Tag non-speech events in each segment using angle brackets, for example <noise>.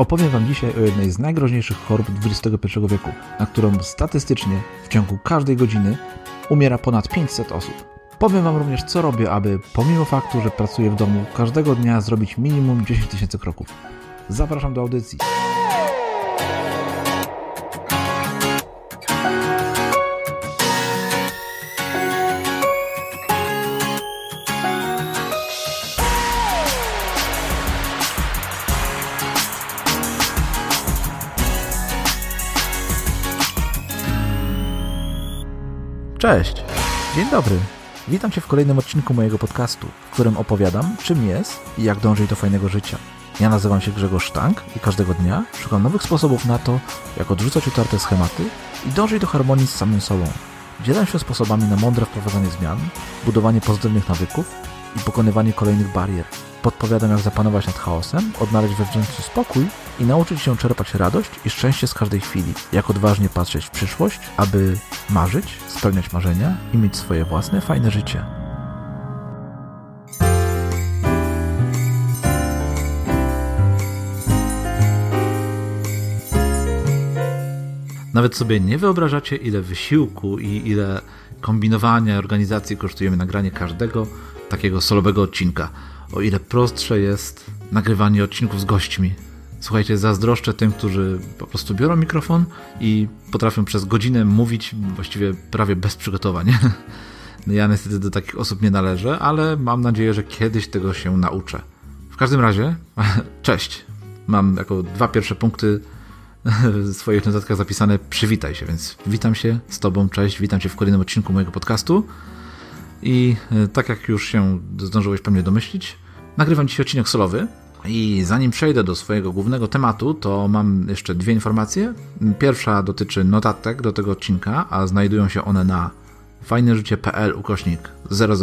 Opowiem Wam dzisiaj o jednej z najgroźniejszych chorób XXI wieku, na którą statystycznie w ciągu każdej godziny umiera ponad 500 osób. Powiem Wam również, co robię, aby pomimo faktu, że pracuję w domu, każdego dnia zrobić minimum 10 tysięcy kroków. Zapraszam do audycji. Cześć, dzień dobry. Witam Cię w kolejnym odcinku mojego podcastu, w którym opowiadam, czym jest i jak dążyć do fajnego życia. Ja nazywam się Grzegorz Sztank i każdego dnia szukam nowych sposobów na to, jak odrzucać utarte schematy i dążyć do harmonii z samym sobą. Dzielam się sposobami na mądre wprowadzanie zmian, budowanie pozytywnych nawyków i pokonywanie kolejnych barier. Podpowiadam, jak zapanować nad chaosem, odnaleźć wewnętrzny spokój i nauczyć się czerpać radość i szczęście z każdej chwili. Jak odważnie patrzeć w przyszłość, aby marzyć, spełniać marzenia i mieć swoje własne, fajne życie. Nawet sobie nie wyobrażacie, ile wysiłku i ile kombinowania, organizacji kosztuje mi nagranie każdego takiego solowego odcinka. O ile prostsze jest nagrywanie odcinków z gośćmi. Słuchajcie, zazdroszczę tym, którzy po prostu biorą mikrofon i potrafią przez godzinę mówić właściwie prawie bez przygotowań. <laughs> Ja niestety do takich osób nie należę, ale mam nadzieję, że kiedyś tego się nauczę. W każdym razie, <laughs> cześć. Mam jako dwa pierwsze punkty w <laughs> swoich notatkach zapisane przywitaj się, więc witam się z Tobą, cześć, witam Cię w kolejnym odcinku mojego podcastu. I e, tak jak już się zdążyłeś pewnie domyślić, nagrywam dzisiaj odcinek solowy. I zanim przejdę do swojego głównego tematu, to mam jeszcze dwie informacje. Pierwsza dotyczy notatek do tego odcinka, a znajdują się one na fajneżycie.pl ukośnik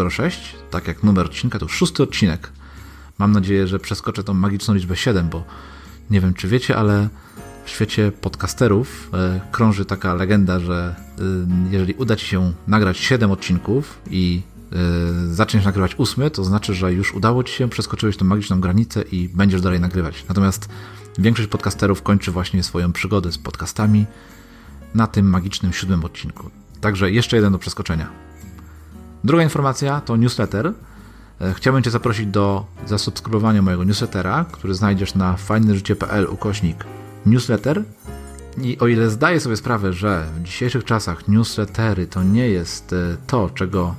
006, tak jak numer odcinka, to szósty odcinek. Mam nadzieję, że przeskoczę tą magiczną liczbę 7, bo nie wiem czy wiecie, ale w świecie podcasterów e, krąży taka legenda, że jeżeli uda Ci się nagrać 7 odcinków i e, zaczniesz nagrywać ósmy, to znaczy, że już udało Ci się, przeskoczyłeś tą magiczną granicę i będziesz dalej nagrywać. Natomiast większość podcasterów kończy właśnie swoją przygodę z podcastami na tym magicznym siódmym odcinku. Także jeszcze jeden do przeskoczenia. Druga informacja to newsletter. Chciałbym Cię zaprosić do zasubskrybowania mojego newslettera, który znajdziesz na fajneżycie.pl ukośnik newsletter. I o ile zdaję sobie sprawę, że w dzisiejszych czasach newslettery to nie jest e, to, czego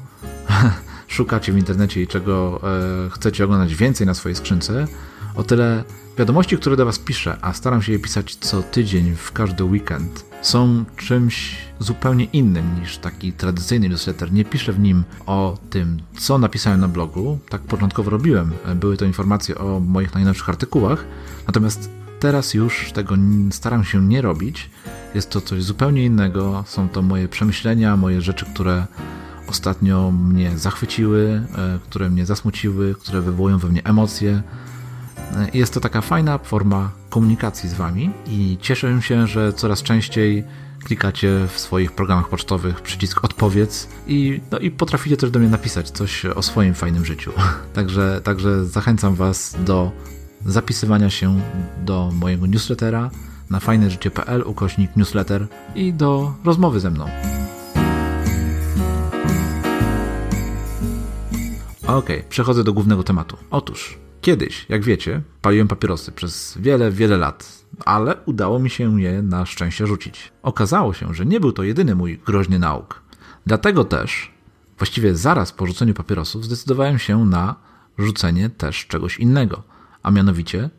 <laughs> szukacie w internecie i czego e, chcecie oglądać więcej na swojej skrzynce, o tyle wiadomości, które do Was piszę, a staram się je pisać co tydzień, w każdy weekend, są czymś zupełnie innym niż taki tradycyjny newsletter. Nie piszę w nim o tym, co napisałem na blogu. Tak początkowo robiłem. Były to informacje o moich najnowszych artykułach. Natomiast Teraz już tego staram się nie robić. Jest to coś zupełnie innego. Są to moje przemyślenia, moje rzeczy, które ostatnio mnie zachwyciły, e, które mnie zasmuciły, które wywołują we mnie emocje. E, jest to taka fajna forma komunikacji z Wami i cieszę się, że coraz częściej klikacie w swoich programach pocztowych przycisk odpowiedz i, no i potraficie też do mnie napisać coś o swoim fajnym życiu. <laughs> Także, także zachęcam Was do zapisywania się do mojego newslettera na fajneżycie.pl ukośnik newsletter i do rozmowy ze mną. Ok, przechodzę do głównego tematu. Otóż, kiedyś, jak wiecie, paliłem papierosy przez wiele, wiele lat, ale udało mi się je na szczęście rzucić. Okazało się, że nie był to jedyny mój groźny nauk. Dlatego też, właściwie zaraz po rzuceniu papierosów, zdecydowałem się na rzucenie też czegoś innego – a mianowicie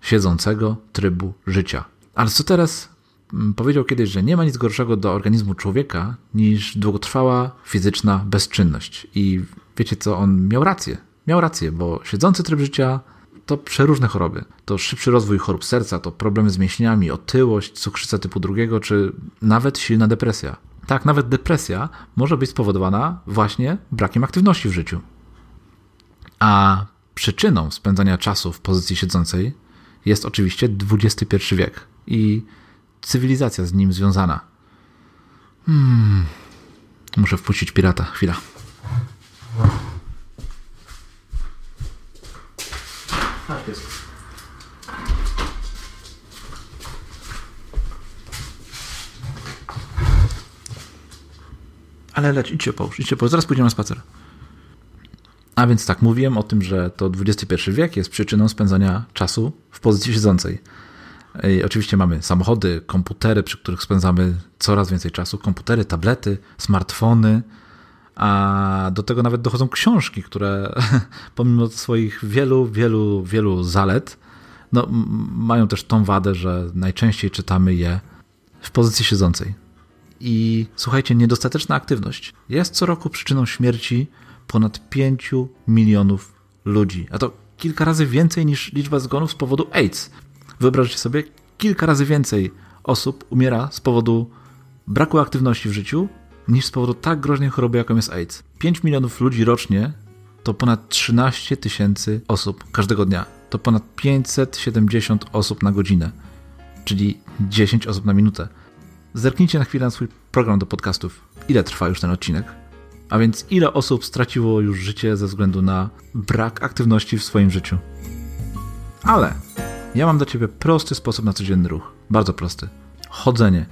siedzącego trybu życia. Ale co teraz? Mm, powiedział kiedyś, że nie ma nic gorszego do organizmu człowieka niż długotrwała fizyczna bezczynność. I wiecie co, on miał rację. Miał rację, bo siedzący tryb życia to przeróżne choroby. To szybszy rozwój chorób serca, to problemy z mięśniami, otyłość, cukrzyca typu drugiego, czy nawet silna depresja. Tak, nawet depresja może być spowodowana właśnie brakiem aktywności w życiu. A przyczyną spędzania czasu w pozycji siedzącej jest oczywiście XXI wiek i cywilizacja z nim związana. Hmm. Muszę wpuścić pirata. Chwila. Tak Ale leć, idźcie połóż, idźcie połóż. Zaraz pójdziemy na spacer. A więc tak, mówiłem o tym, że to XXI wiek jest przyczyną spędzania czasu w pozycji siedzącej. I oczywiście mamy samochody, komputery, przy których spędzamy coraz więcej czasu, komputery, tablety, smartfony, a do tego nawet dochodzą książki, które <laughs> pomimo swoich wielu, wielu, wielu zalet, no, mają też tą wadę, że najczęściej czytamy je w pozycji siedzącej. I słuchajcie, niedostateczna aktywność jest co roku przyczyną śmierci ponad 5 milionów ludzi, a to kilka razy więcej niż liczba zgonów z powodu AIDS. Wyobraźcie sobie, kilka razy więcej osób umiera z powodu braku aktywności w życiu niż z powodu tak groźnej choroby, jaką jest AIDS. 5 milionów ludzi rocznie to ponad 13 tysięcy osób każdego dnia. To ponad 570 osób na godzinę, czyli 10 osób na minutę. Zerknijcie na chwilę na swój program do podcastów. Ile trwa już ten odcinek? A więc ile osób straciło już życie ze względu na brak aktywności w swoim życiu? Ale ja mam dla ciebie prosty sposób na codzienny ruch. Bardzo prosty. Chodzenie.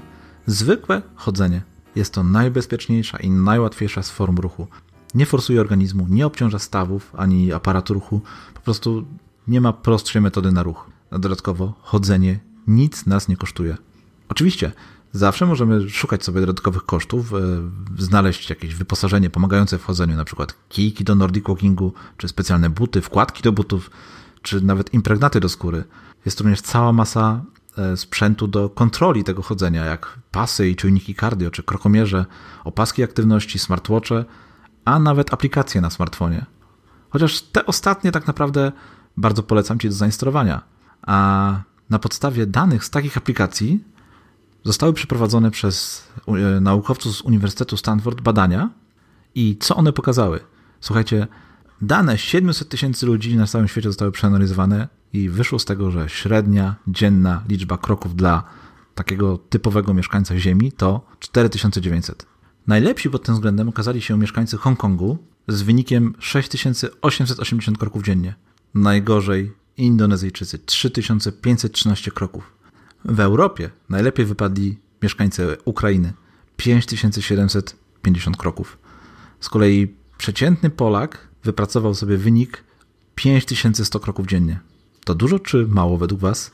Zwykłe chodzenie. Jest to najbezpieczniejsza i najłatwiejsza z form ruchu. Nie forsuje organizmu, nie obciąża stawów ani aparatu ruchu. Po prostu nie ma prostszej metody na ruch. A dodatkowo chodzenie nic nas nie kosztuje. Oczywiście, zawsze możemy szukać sobie dodatkowych kosztów, e, znaleźć jakieś wyposażenie pomagające w chodzeniu, na przykład kijki do Nordic Walkingu, czy specjalne buty, wkładki do butów, czy nawet impregnaty do skóry. Jest również cała masa e, sprzętu do kontroli tego chodzenia, jak pasy i czujniki cardio, czy krokomierze, opaski aktywności, smartwatche, a nawet aplikacje na smartfonie. Chociaż te ostatnie tak naprawdę bardzo polecam Ci do zainstalowania. A na podstawie danych z takich aplikacji zostały przeprowadzone przez e, naukowców z Uniwersytetu Stanford badania i co one pokazały? Słuchajcie, dane 700 tysięcy ludzi na całym świecie zostały przeanalizowane i wyszło z tego, że średnia dzienna liczba kroków dla takiego typowego mieszkańca Ziemi to 4900. Najlepsi pod tym względem okazali się mieszkańcy Hongkongu z wynikiem 6880 kroków dziennie. Najgorzej Indonezyjczycy 3513 kroków. W Europie najlepiej wypadli mieszkańcy Ukrainy 5750 kroków. Z kolei przeciętny Polak wypracował sobie wynik 5100 kroków dziennie. To dużo czy mało według Was?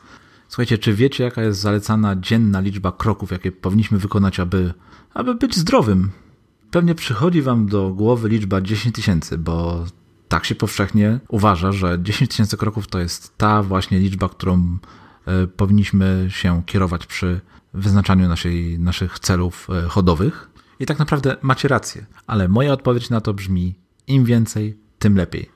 Słuchajcie, czy wiecie, jaka jest zalecana dzienna liczba kroków, jakie powinniśmy wykonać, aby, aby być zdrowym? Pewnie przychodzi Wam do głowy liczba 10 tysięcy, bo tak się powszechnie uważa, że 10 tysięcy kroków to jest ta właśnie liczba, którą powinniśmy się kierować przy wyznaczaniu naszej, naszych celów e, chodowych. I tak naprawdę macie rację, ale moja odpowiedź na to brzmi: im więcej, tym lepiej.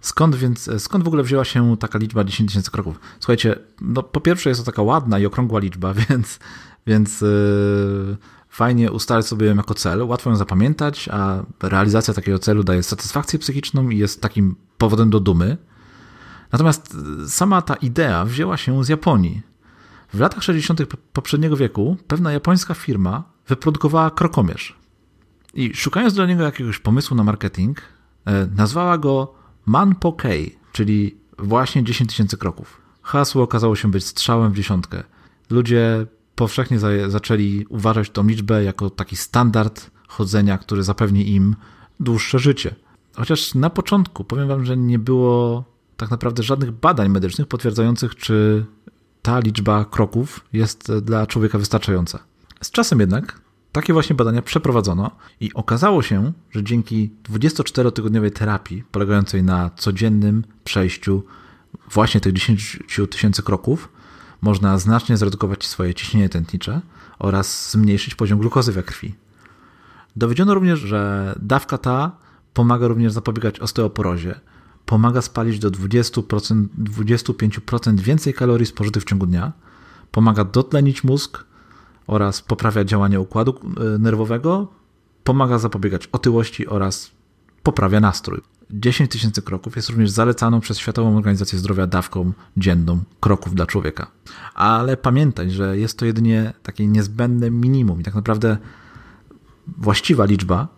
Skąd więc, e, skąd w ogóle wzięła się taka liczba 10 tysięcy kroków? Słuchajcie, no po pierwsze jest to taka ładna i okrągła liczba, <laughs> więc, więc yy, fajnie ustalać sobie ją jako cel, łatwo ją zapamiętać, a realizacja takiego celu daje satysfakcję psychiczną i jest takim powodem do dumy. Natomiast e, sama ta idea wzięła się z Japonii. W latach 60. poprzedniego wieku pewna japońska firma wyprodukowała krokomierz. I szukając dla niego jakiegoś pomysłu na marketing, nazwała go Man Kei, czyli właśnie 10 tysięcy kroków. Hasło okazało się być strzałem w dziesiątkę. Ludzie powszechnie zaczęli uważać tą liczbę jako taki standard chodzenia, który zapewni im dłuższe życie. Chociaż na początku powiem wam, że nie było tak naprawdę żadnych badań medycznych potwierdzających, czy ta liczba kroków jest dla człowieka wystarczająca. Z czasem jednak takie właśnie badania przeprowadzono i okazało się, że dzięki 24-tygodniowej terapii polegającej na codziennym przejściu właśnie tych 10 tysięcy kroków można znacznie zredukować swoje ciśnienie tętnicze oraz zmniejszyć poziom glukozy we krwi. Dowiedziono również, że dawka ta pomaga również zapobiegać osteoporozie, pomaga spalić do 20%, 25% więcej kalorii spożytych w ciągu dnia, pomaga dotlenić mózg, oraz poprawia działanie układu e, nerwowego, pomaga zapobiegać otyłości oraz poprawia nastrój. 10 tysięcy kroków jest również zalecaną przez Światową Organizację Zdrowia dawką dzienną kroków dla człowieka. Ale pamiętaj, że jest to jedynie takie niezbędne minimum i tak naprawdę właściwa liczba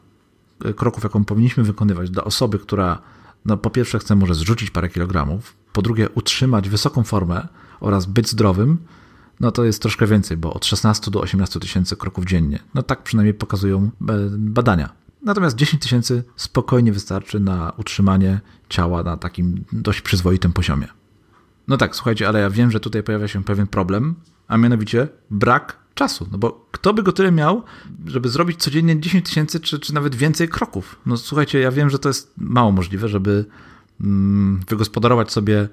e, kroków, jaką powinniśmy wykonywać dla osoby, która no, po pierwsze chce może zrzucić parę kilogramów, po drugie utrzymać wysoką formę oraz być zdrowym, no to jest troszkę więcej, bo od 16 do 18 tysięcy kroków dziennie. No tak przynajmniej pokazują e, badania. Natomiast 10 tysięcy spokojnie wystarczy na utrzymanie ciała na takim dość przyzwoitym poziomie. No tak, słuchajcie, ale ja wiem, że tutaj pojawia się pewien problem, a mianowicie brak czasu. No bo kto by go tyle miał, żeby zrobić codziennie 10 tysięcy czy, czy nawet więcej kroków? No słuchajcie, ja wiem, że to jest mało możliwe, żeby mm, wygospodarować sobie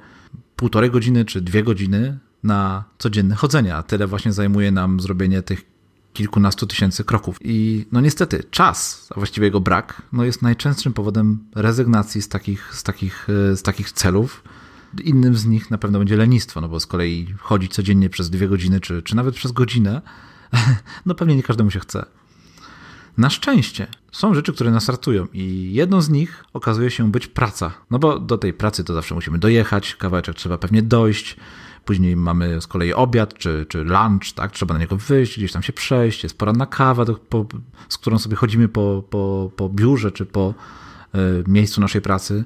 półtorej godziny czy dwie godziny na codzienne chodzenie, a tyle właśnie zajmuje nam zrobienie tych kilkunastu tysięcy kroków. I no niestety czas, a właściwie jego brak, no jest najczęstszym powodem rezygnacji z takich, z takich, e, z takich celów. Innym z nich na pewno będzie lenistwo, no bo z kolei chodzić codziennie przez dwie godziny, czy, czy nawet przez godzinę, <laughs> no pewnie nie każdemu się chce. Na szczęście są rzeczy, które nas ratują i jedną z nich okazuje się być praca. No bo do tej pracy to zawsze musimy dojechać, kawałeczek trzeba pewnie dojść, później mamy z kolei obiad czy, czy lunch, tak? trzeba na niego wyjść, gdzieś tam się przejść, jest poranna kawa, po, z którą sobie chodzimy po, po, po biurze czy po y, miejscu naszej pracy.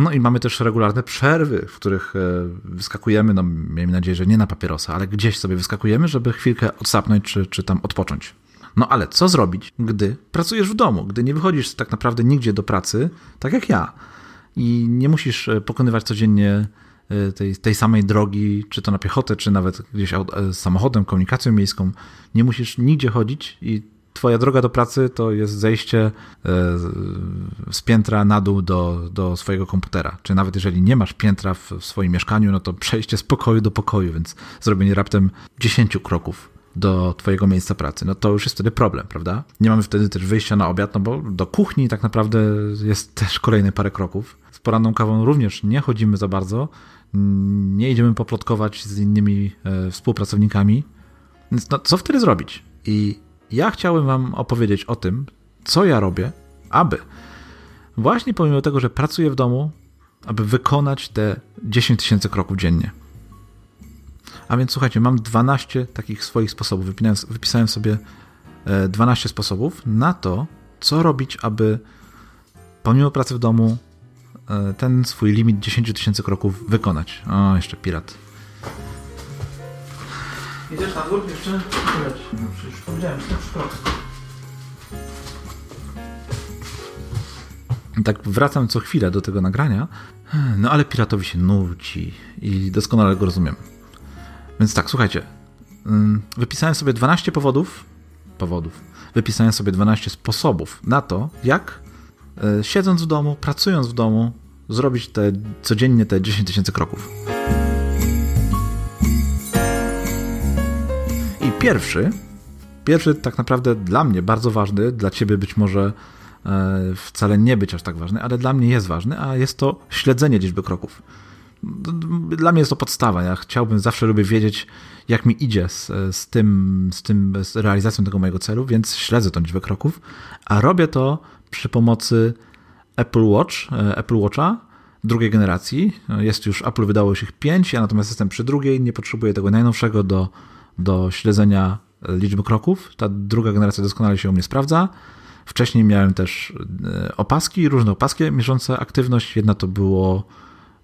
No i mamy też regularne przerwy, w których e, wyskakujemy, no miejmy nadzieję, że nie na papierosa, ale gdzieś sobie wyskakujemy, żeby chwilkę odsapnąć czy, czy tam odpocząć. No ale co zrobić, gdy pracujesz w domu, gdy nie wychodzisz tak naprawdę nigdzie do pracy, tak jak ja, i nie musisz e, pokonywać codziennie e, tej, tej samej drogi, czy to na piechotę, czy nawet gdzieś samochodem, komunikacją miejską, nie musisz nigdzie chodzić i twoja droga do pracy to jest zejście e, z piętra na dół do, do swojego komputera. Czy nawet jeżeli nie masz piętra w, w swoim mieszkaniu, no to przejście z pokoju do pokoju, więc zrobienie raptem 10 kroków do twojego miejsca pracy, no to już jest wtedy problem, prawda? Nie mamy wtedy też wyjścia na obiad, no bo do kuchni tak naprawdę jest <laughs> też kolejne parę kroków. Z poranną kawą również nie chodzimy za bardzo, nie idziemy poplotkować z innymi e, współpracownikami, więc no, co wtedy zrobić? I ja chciałem Wam opowiedzieć o tym, co ja robię, aby właśnie pomimo tego, że pracuję w domu, aby wykonać te 10 tysięcy kroków dziennie. A więc słuchajcie, mam 12 takich swoich sposobów. Wypisałem sobie 12 e, sposobów na to, co robić, aby pomimo pracy w domu e, ten swój limit 10 tysięcy kroków wykonać. O, jeszcze pirat. Idziesz na dwór jeszcze? No przecież powiedziałem, że Tak wracam co chwilę do tego nagrania, no ale piratowi się nudzi i doskonale go rozumiem. Więc tak, słuchajcie, mm, wypisałem sobie 12 powodów, powodów, wypisałem sobie 12 sposobów na to, jak e, siedząc w domu, pracując w domu, zrobić te codziennie te 10 tysięcy kroków. Pierwszy, pierwszy tak naprawdę dla mnie bardzo ważny, dla ciebie być może e, wcale nie być aż tak ważny, ale dla mnie jest ważny, a jest to śledzenie liczby kroków. Dla mnie jest to podstawa. Ja chciałbym, zawsze lubię wiedzieć, jak mi idzie z, z, tym, z tym, z realizacją tego mojego celu, więc śledzę tą liczbę kroków, a robię to przy pomocy Apple Watch, e, Apple Watcha drugiej generacji. Jest już, Apple wydało ich pięć, ja natomiast jestem przy drugiej, nie potrzebuję tego najnowszego do do śledzenia liczby kroków. Ta druga generacja doskonale się u mnie sprawdza. Wcześniej miałem też e, opaski, różne opaski mierzące aktywność. Jedna to było,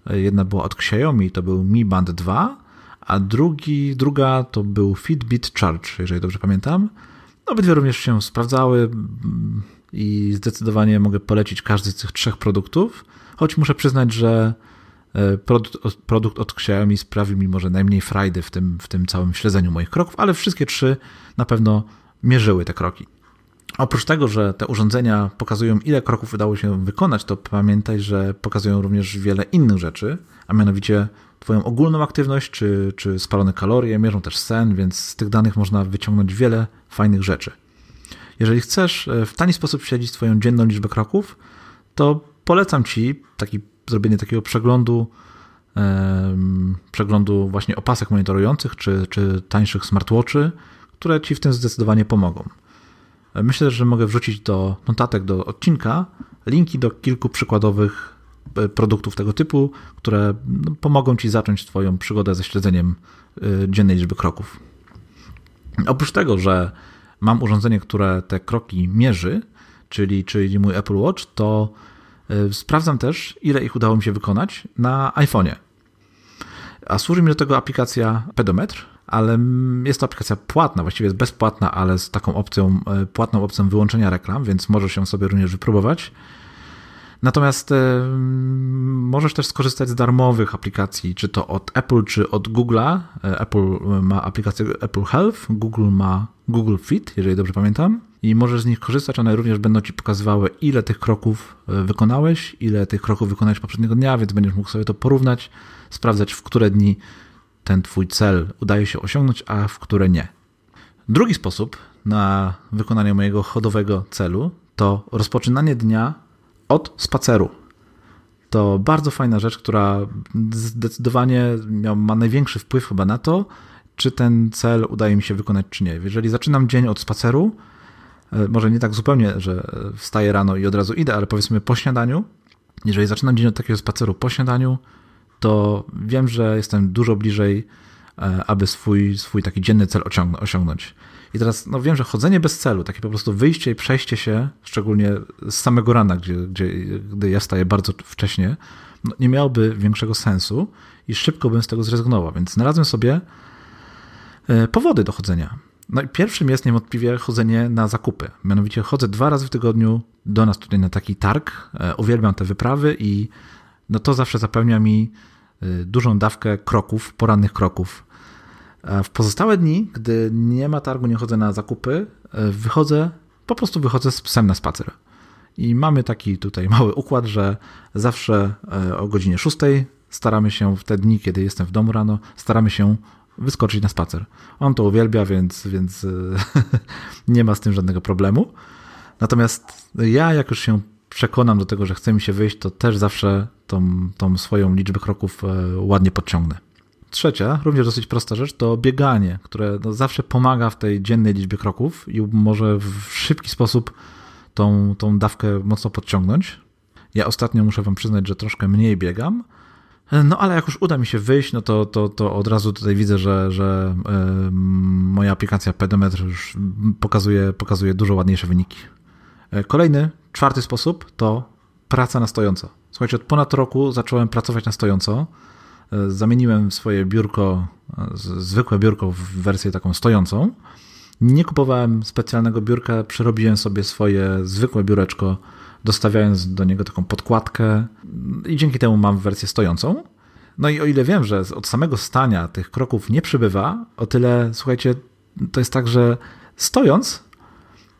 e, jedna była od Xiaomi, to był Mi Band 2, a drugi, druga to był Fitbit Charge, jeżeli dobrze pamiętam. Obydwie również się sprawdzały mm, i zdecydowanie mogę polecić każdy z tych trzech produktów, choć muszę przyznać, że E, produkt, produkt od Xiaomi sprawił mi może najmniej frajdy w tym, w tym całym śledzeniu moich kroków, ale wszystkie trzy na pewno mierzyły te kroki. Oprócz tego, że te urządzenia pokazują, ile kroków udało się wykonać, to pamiętaj, że pokazują również wiele innych rzeczy, a mianowicie Twoją ogólną aktywność czy, czy spalone kalorie, mierzą też sen, więc z tych danych można wyciągnąć wiele fajnych rzeczy. Jeżeli chcesz e, w tani sposób śledzić Twoją dzienną liczbę kroków, to polecam Ci taki zrobienie takiego przeglądu, przeglądu właśnie opasek monitorujących czy, czy tańszych smartwatchy, które Ci w tym zdecydowanie pomogą. Myślę, że mogę wrzucić do notatek do odcinka linki do kilku przykładowych e, produktów tego typu, które no, pomogą Ci zacząć Twoją przygodę ze śledzeniem e, dziennej liczby kroków. Oprócz tego, że mam urządzenie, które te kroki mierzy, czyli, czyli mój Apple Watch, to sprawdzam też, ile ich udało mi się wykonać na iPhone'ie. A służy mi do tego aplikacja Pedometr, ale jest to aplikacja płatna, właściwie jest bezpłatna, ale z taką opcją, e, płatną opcją wyłączenia reklam, więc możesz ją sobie również wypróbować. Natomiast e, możesz też skorzystać z darmowych aplikacji, czy to od Apple, czy od Google'a. E, Apple ma aplikację Apple Health, Google ma Google Fit, jeżeli dobrze pamiętam. I możesz z nich korzystać, one również będą ci pokazywały, ile tych kroków e, wykonałeś, ile tych kroków wykonałeś poprzedniego dnia, więc będziesz mógł sobie to porównać, sprawdzać, w które dni ten twój cel udaje się osiągnąć, a w które nie. Drugi sposób na wykonanie mojego chodowego celu to rozpoczynanie dnia od spaceru. To bardzo fajna rzecz, która zdecydowanie ma największy wpływ chyba na to, czy ten cel udaje mi się wykonać, czy nie. Jeżeli zaczynam dzień od spaceru, może nie tak zupełnie, że wstaję rano i od razu idę, ale powiedzmy po śniadaniu, jeżeli zaczynam dzień od takiego spaceru po śniadaniu, to wiem, że jestem dużo bliżej, e, aby swój, swój taki dzienny cel osiągnąć. I teraz no wiem, że chodzenie bez celu, takie po prostu wyjście i przejście się, szczególnie z samego rana, gdzie, gdzie, gdy ja staję bardzo wcześnie, no nie miałoby większego sensu i szybko bym z tego zrezygnował. Więc znalazłem sobie e, powody do chodzenia. No i pierwszym jest niewątpliwie chodzenie na zakupy. Mianowicie chodzę dwa razy w tygodniu do nas tutaj na taki targ. E, uwielbiam te wyprawy i no to zawsze zapewnia mi e, dużą dawkę kroków, porannych kroków w pozostałe dni, gdy nie ma targu, nie chodzę na zakupy, e, wychodzę, po prostu wychodzę z psem na spacer. I mamy taki tutaj <laughs> mały układ, że zawsze e, o godzinie 6 staramy się w te dni, kiedy jestem w domu rano, staramy się wyskoczyć na spacer. On to uwielbia, więc, więc e, <laughs> nie ma z tym żadnego problemu. Natomiast ja, jak już się przekonam do tego, że chce mi się wyjść, to też zawsze tą, tą swoją liczbę kroków ładnie podciągnę. Trzecia, również dosyć prosta rzecz, to bieganie, które no zawsze pomaga w tej dziennej liczbie kroków i może w szybki sposób tą, tą dawkę mocno podciągnąć. Ja ostatnio muszę Wam przyznać, że troszkę mniej biegam, no ale jak już uda mi się wyjść, no to, to, to od razu tutaj widzę, że, że yy, moja aplikacja Pedometr już pokazuje, pokazuje dużo ładniejsze wyniki. E, kolejny, czwarty sposób to praca na stojąco. Słuchajcie, od ponad roku zacząłem pracować na stojąco. E, zamieniłem swoje biurko, e, zwykłe biurko w wersję taką stojącą. Nie kupowałem specjalnego biurka, przerobiłem sobie swoje zwykłe biureczko, dostawiając do niego taką podkładkę i dzięki temu mam wersję stojącą. No i o ile wiem, że od samego stania tych kroków nie przybywa, o tyle, słuchajcie, to jest tak, że stojąc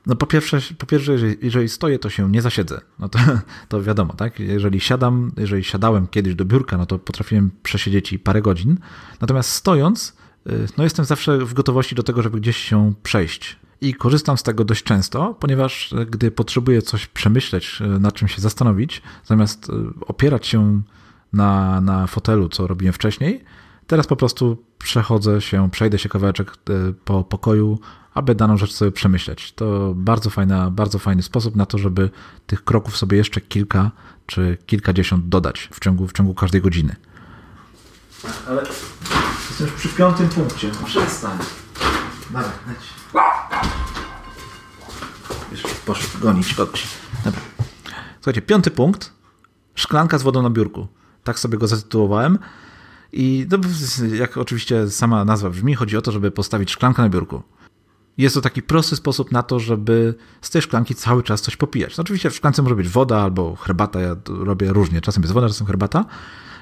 no po pierwsze, po pierwsze jeżeli, stoję, to się nie zasiedzę. No to, <laughs> to wiadomo, tak? Jeżeli siadam, jeżeli siadałem kiedyś do biurka, no to potrafiłem przesiedzieć i parę godzin. Natomiast stojąc, y, no jestem zawsze w gotowości do tego, żeby gdzieś się przejść. I korzystam z tego dość często, ponieważ y, gdy potrzebuję coś przemyśleć, y, nad czym się zastanowić, zamiast opierać się na, na fotelu, co robiłem wcześniej, teraz po prostu przechodzę się, przejdę się kawałeczek po pokoju, aby daną rzecz sobie przemyśleć. To bardzo, fajna, bardzo fajny sposób na to, żeby tych kroków sobie jeszcze kilka czy kilkadziesiąt dodać w ciągu, w ciągu każdej godziny. Ale jestem już przy piątym punkcie. Przestań. Dawaj, leć. Już poszedł gonić kogoś. Dobra. Słuchajcie, piąty punkt. Szklanka z wodą na biurku. Tak sobie go zatytułowałem. I no, jak oczywiście sama nazwa brzmi, chodzi o to, żeby postawić szklankę na biurku. Jest to taki prosty sposób na to, żeby z tej szklanki cały czas coś popijać. No oczywiście w szklance może być woda albo herbata, ja robię różnie. Czasem jest woda, czasem herbata.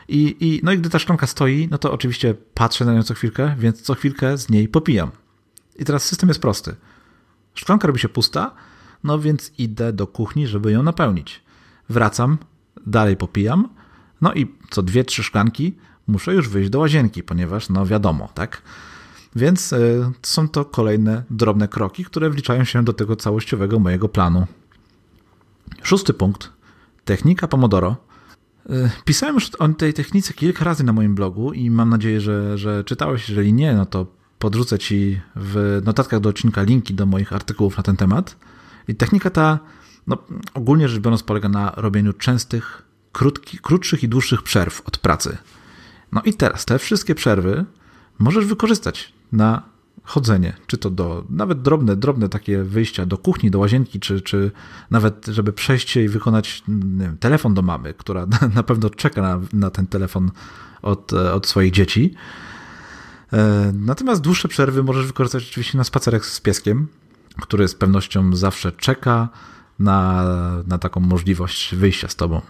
I, i, no i gdy ta szklanka stoi, no to oczywiście patrzę na nią co chwilkę, więc co chwilkę z niej popijam. I teraz system jest prosty. Szklanka robi się pusta, no więc idę do kuchni, żeby ją napełnić. Wracam, dalej popijam, no i co dwie, trzy szklanki muszę już wyjść do łazienki, ponieważ no wiadomo, tak? Więc e, są to kolejne drobne kroki, które wliczają się do tego całościowego mojego planu. Szósty punkt. Technika Pomodoro. E, pisałem już o tej technice kilka razy na moim blogu i mam nadzieję, że, że czytałeś. Jeżeli nie, no to podrzucę Ci w notatkach do odcinka linki do moich artykułów na ten temat. I technika ta, no, ogólnie rzecz biorąc, polega na robieniu częstych, krótki, krótszych i dłuższych przerw od pracy. No i teraz te wszystkie przerwy możesz wykorzystać na chodzenie, czy to do, nawet drobne, drobne takie wyjścia do kuchni, do łazienki, czy, czy nawet, żeby przejść się i wykonać wiem, telefon do mamy, która <laughs> na pewno czeka na, na ten telefon od, od swoich dzieci. E, natomiast dłuższe przerwy możesz wykorzystać oczywiście na spacerek z pieskiem, który z pewnością zawsze czeka na, na taką możliwość wyjścia z tobą.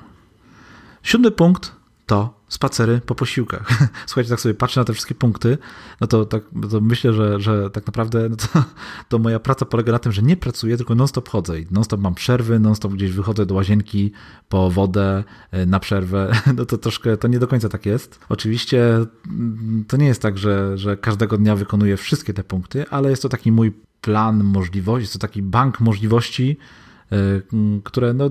Siódmy punkt to spacery po posiłkach. <laughs> Słuchajcie, tak sobie patrzę na te wszystkie punkty, no to, tak, to myślę, że, że tak naprawdę no to, <laughs> to, moja praca polega na tym, że nie pracuję, tylko non-stop chodzę i non-stop mam przerwy, non-stop gdzieś wychodzę do łazienki po wodę e, na przerwę. <laughs> No to troszkę, to nie do końca tak jest. Oczywiście mm, to nie jest tak, że, że każdego dnia wykonuję wszystkie te punkty, ale jest to taki mój plan możliwości, jest to taki bank możliwości, które no,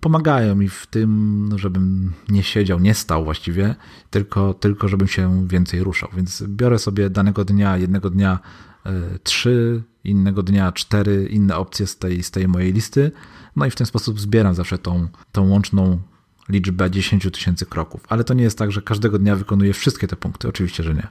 pomagają mi w tym, żebym nie siedział, nie stał właściwie, tylko, tylko żebym się więcej ruszał. Więc biorę sobie danego dnia, jednego dnia e, trzy, innego dnia cztery inne opcje z tej, z tej mojej listy, no i w ten sposób zbieram zawsze tą, tą łączną liczbę 10 tysięcy kroków. Ale to nie jest tak, że każdego dnia wykonuję wszystkie te punkty, oczywiście, że nie.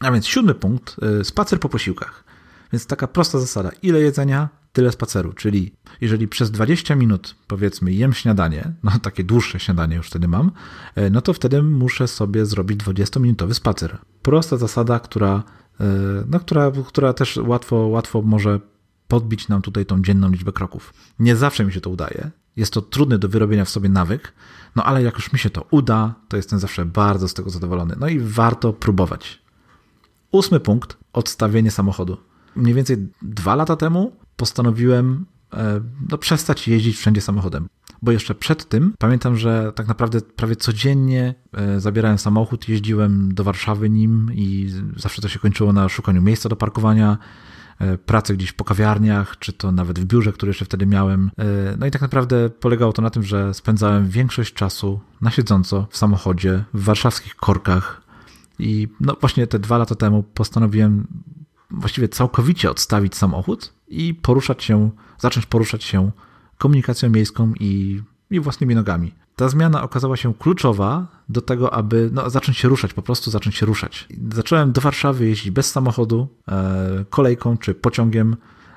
A więc siódmy punkt, e, spacer po posiłkach. Więc taka prosta zasada, ile jedzenia, tyle spaceru, czyli jeżeli przez 20 minut powiedzmy jem śniadanie, <laughs> no takie dłuższe śniadanie już wtedy mam, e, no to wtedy muszę sobie zrobić 20-minutowy spacer. Prosta zasada, która, e, no, która, która też łatwo, łatwo może podbić nam tutaj tą dzienną liczbę kroków. Nie zawsze mi się to udaje. Jest to trudny do wyrobienia w sobie nawyk, no ale jak już mi się to uda, to jestem zawsze bardzo z tego zadowolony. No i warto próbować. Ósmy punkt: odstawienie samochodu. Mniej więcej dwa lata temu postanowiłem e, no, przestać jeździć wszędzie samochodem. Bo jeszcze przed tym pamiętam, że tak naprawdę prawie codziennie e, zabierałem samochód, jeździłem do Warszawy nim i zawsze to się kończyło na szukaniu miejsca do parkowania, e, pracy gdzieś po kawiarniach, czy to nawet w biurze, które jeszcze wtedy miałem. No i tak naprawdę polegało to na tym, że spędzałem większość czasu na siedząco w samochodzie, w warszawskich korkach. I no właśnie te dwa lata temu postanowiłem właściwie całkowicie odstawić samochód i poruszać się, zacząć poruszać się komunikacją miejską i, i własnymi nogami. Ta zmiana okazała się kluczowa do tego, aby no, zacząć się ruszać, po prostu zacząć się ruszać. Zacząłem do Warszawy jeździć bez samochodu, e, kolejką czy pociągiem.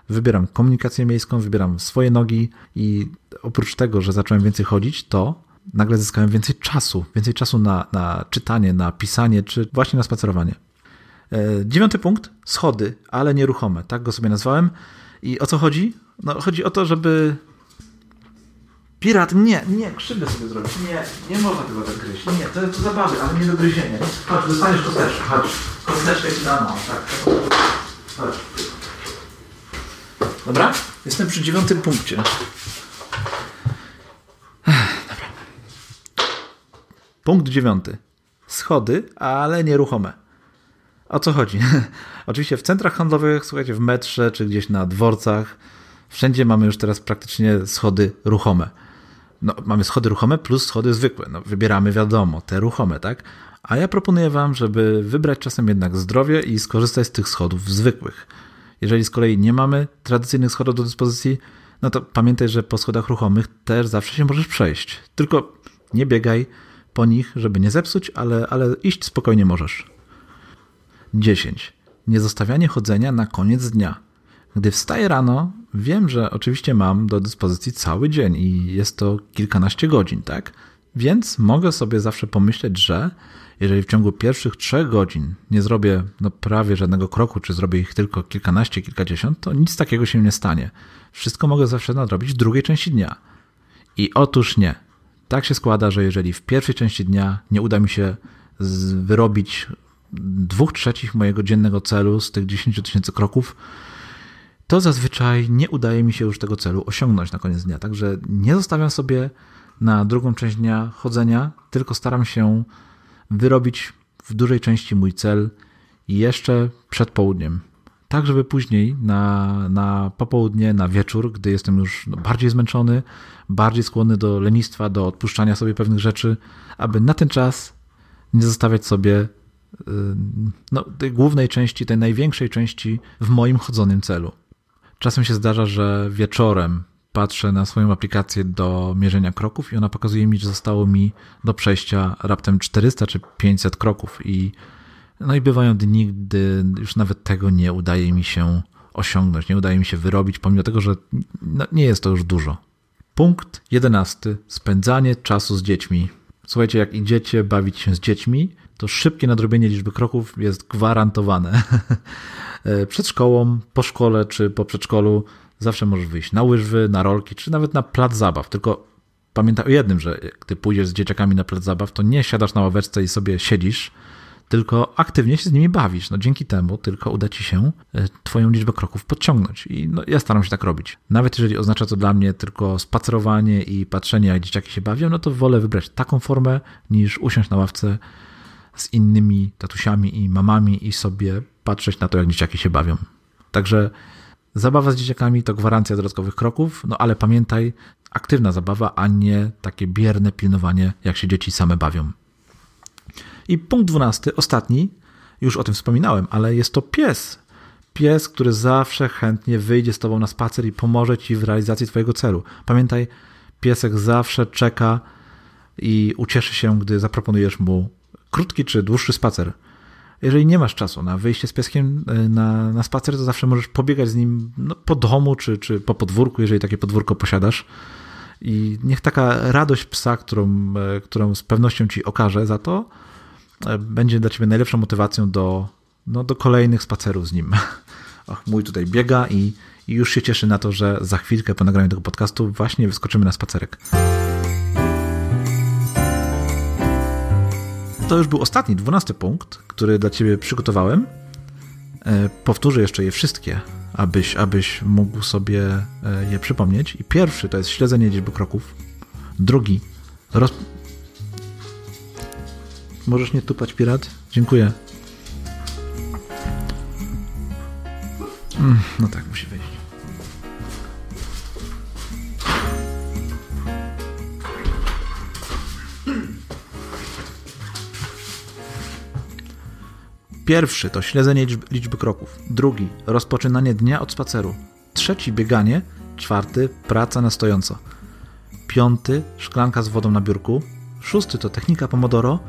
Wybieram komunikację miejską, wybieram swoje nogi i oprócz tego, że zacząłem więcej chodzić, to nagle zyskałem więcej czasu, więcej czasu na, na czytanie, na pisanie czy właśnie na spacerowanie. E, dziewiąty punkt, schody, ale nieruchome, tak go sobie nazwałem. I o co chodzi? No chodzi o to, żeby Pirat, nie, nie, krzywdę sobie zrobić. Nie, nie można tego tak gryźć. Nie, to jest zabawy, ale nie do gryzienia. Chodź, dostaniesz kosteczkę, chodź. Kosteczkę ci dam, tak. Chodź. Dobra? Jestem przy dziewiątym punkcie. Dobra. Punkt dziewiąty. Schody, ale nieruchome. O co chodzi? <laughs> Oczywiście w centrach handlowych, słuchajcie, w metrze czy gdzieś na dworcach, wszędzie mamy już teraz praktycznie schody ruchome. No, mamy schody ruchome plus schody zwykłe. No, wybieramy, wiadomo, te ruchome, tak? A ja proponuję Wam, żeby wybrać czasem jednak zdrowie i skorzystać z tych schodów zwykłych. Jeżeli z kolei nie mamy tradycyjnych schodów do dyspozycji, no to pamiętaj, że po schodach ruchomych też zawsze się możesz przejść. Tylko nie biegaj po nich, żeby nie zepsuć, ale, ale iść spokojnie możesz. 10. Niezostawianie chodzenia na koniec dnia. Gdy wstaję rano, wiem, że oczywiście mam do dyspozycji cały dzień i jest to kilkanaście godzin, tak? Więc mogę sobie zawsze pomyśleć, że jeżeli w ciągu pierwszych trzech godzin nie zrobię no, prawie żadnego kroku, czy zrobię ich tylko kilkanaście, kilkadziesiąt, to nic takiego się nie stanie. Wszystko mogę zawsze nadrobić w drugiej części dnia. I otóż nie. Tak się składa, że jeżeli w pierwszej części dnia nie uda mi się wyrobić dwóch trzecich mojego dziennego celu z tych 10 tysięcy kroków, to zazwyczaj nie udaje mi się już tego celu osiągnąć na koniec dnia. Także nie zostawiam sobie na drugą część dnia chodzenia, tylko staram się wyrobić w dużej części mój cel jeszcze przed południem. Tak, żeby później na, na popołudnie, na wieczór, gdy jestem już no, bardziej zmęczony, bardziej skłonny do lenistwa, do odpuszczania sobie pewnych rzeczy, aby na ten czas nie zostawiać sobie no, tej głównej części, tej największej części w moim chodzonym celu. Czasem się zdarza, że wieczorem patrzę na swoją aplikację do mierzenia kroków i ona pokazuje mi, że zostało mi do przejścia raptem 400 czy 500 kroków i No i bywają dni, gdy już nawet tego nie udaje mi się osiągnąć, nie udaje mi się wyrobić, pomimo tego, że no, nie jest to już dużo. Punkt jedenasty. Spędzanie czasu z dziećmi. Słuchajcie, jak idziecie bawić się z dziećmi, to szybkie nadrobienie liczby kroków jest gwarantowane. <laughs> Przed szkołą, po szkole czy po przedszkolu zawsze możesz wyjść na łyżwy, na rolki, czy nawet na plac zabaw. Tylko pamiętaj o jednym, że gdy pójdziesz z dzieciakami na plac zabaw, to nie siadasz na ławeczce i sobie siedzisz, tylko aktywnie się z nimi bawisz. No dzięki temu tylko uda ci się e, twoją liczbę kroków podciągnąć. I no, ja staram się tak robić. Nawet jeżeli oznacza to dla mnie tylko spacerowanie i patrzenie, jak dzieciaki się bawią, no to wolę wybrać taką formę, niż usiąść na ławce z innymi tatusiami i mamami i sobie patrzeć na to, jak dzieciaki się bawią. Także zabawa z dzieciakami to gwarancja dodatkowych kroków, no ale pamiętaj, aktywna zabawa, a nie takie bierne pilnowanie, jak się dzieci same bawią. I punkt dwunasty, ostatni, już o tym wspominałem, ale jest to pies. Pies, który zawsze chętnie wyjdzie z tobą na spacer i pomoże ci w realizacji twojego celu. Pamiętaj, piesek zawsze czeka i ucieszy się, gdy zaproponujesz mu krótki czy dłuższy spacer. Jeżeli nie masz czasu na wyjście z pieskiem e, na, na spacer, to zawsze możesz pobiegać z nim no, po domu czy, czy po podwórku, jeżeli takie podwórko posiadasz. I niech taka radość psa, którą, e, którą z pewnością ci okaże za to, e, będzie dla ciebie najlepszą motywacją do, no, do kolejnych spacerów z nim. <laughs> Och, mój tutaj biega i, i już się cieszy na to, że za chwilkę po nagraniu tego podcastu właśnie wyskoczymy na spacerek. To już był ostatni, dwunasty punkt, który dla ciebie przygotowałem. E, powtórzę jeszcze je wszystkie, abyś, abyś mógł sobie e, je przypomnieć. I pierwszy to jest śledzenie liczby kroków. Drugi, roz... Możesz nie tupać, pirat? Dziękuję. Mm, no tak, musi Pierwszy to śledzenie liczby, liczby kroków. Drugi rozpoczynanie dnia od spaceru. Trzeci bieganie. Czwarty praca na stojąco. Piąty szklanka z wodą na biurku. Szósty to technika Pomodoro.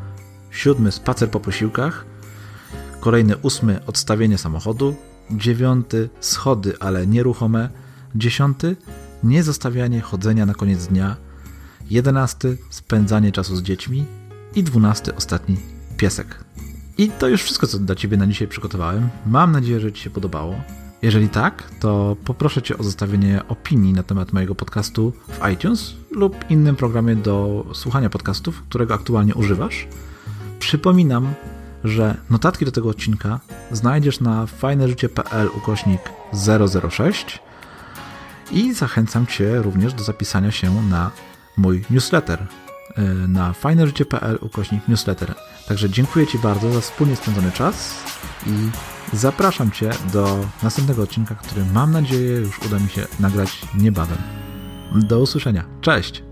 Siódmy spacer po posiłkach. Kolejny ósmy odstawienie samochodu. Dziewiąty schody, ale nieruchome. Dziesiąty nie zostawianie chodzenia na koniec dnia. Jedenasty spędzanie czasu z dziećmi. I dwunasty ostatni piesek. I to już wszystko, co dla Ciebie na dzisiaj przygotowałem. Mam nadzieję, że Ci się podobało. Jeżeli tak, to poproszę Cię o zostawienie opinii na temat mojego podcastu w iTunes lub innym programie do słuchania podcastów, którego aktualnie używasz. Przypominam, że notatki do tego odcinka znajdziesz na fajneżycie.pl ukośnik 006 i zachęcam Cię również do zapisania się na mój newsletter e, na fajneżycie.pl ukośnik newsletter. Także dziękuję Ci bardzo za wspólnie spędzony czas i zapraszam Cię do następnego odcinka, który mam nadzieję już uda mi się nagrać niebawem. Do usłyszenia. Cześć!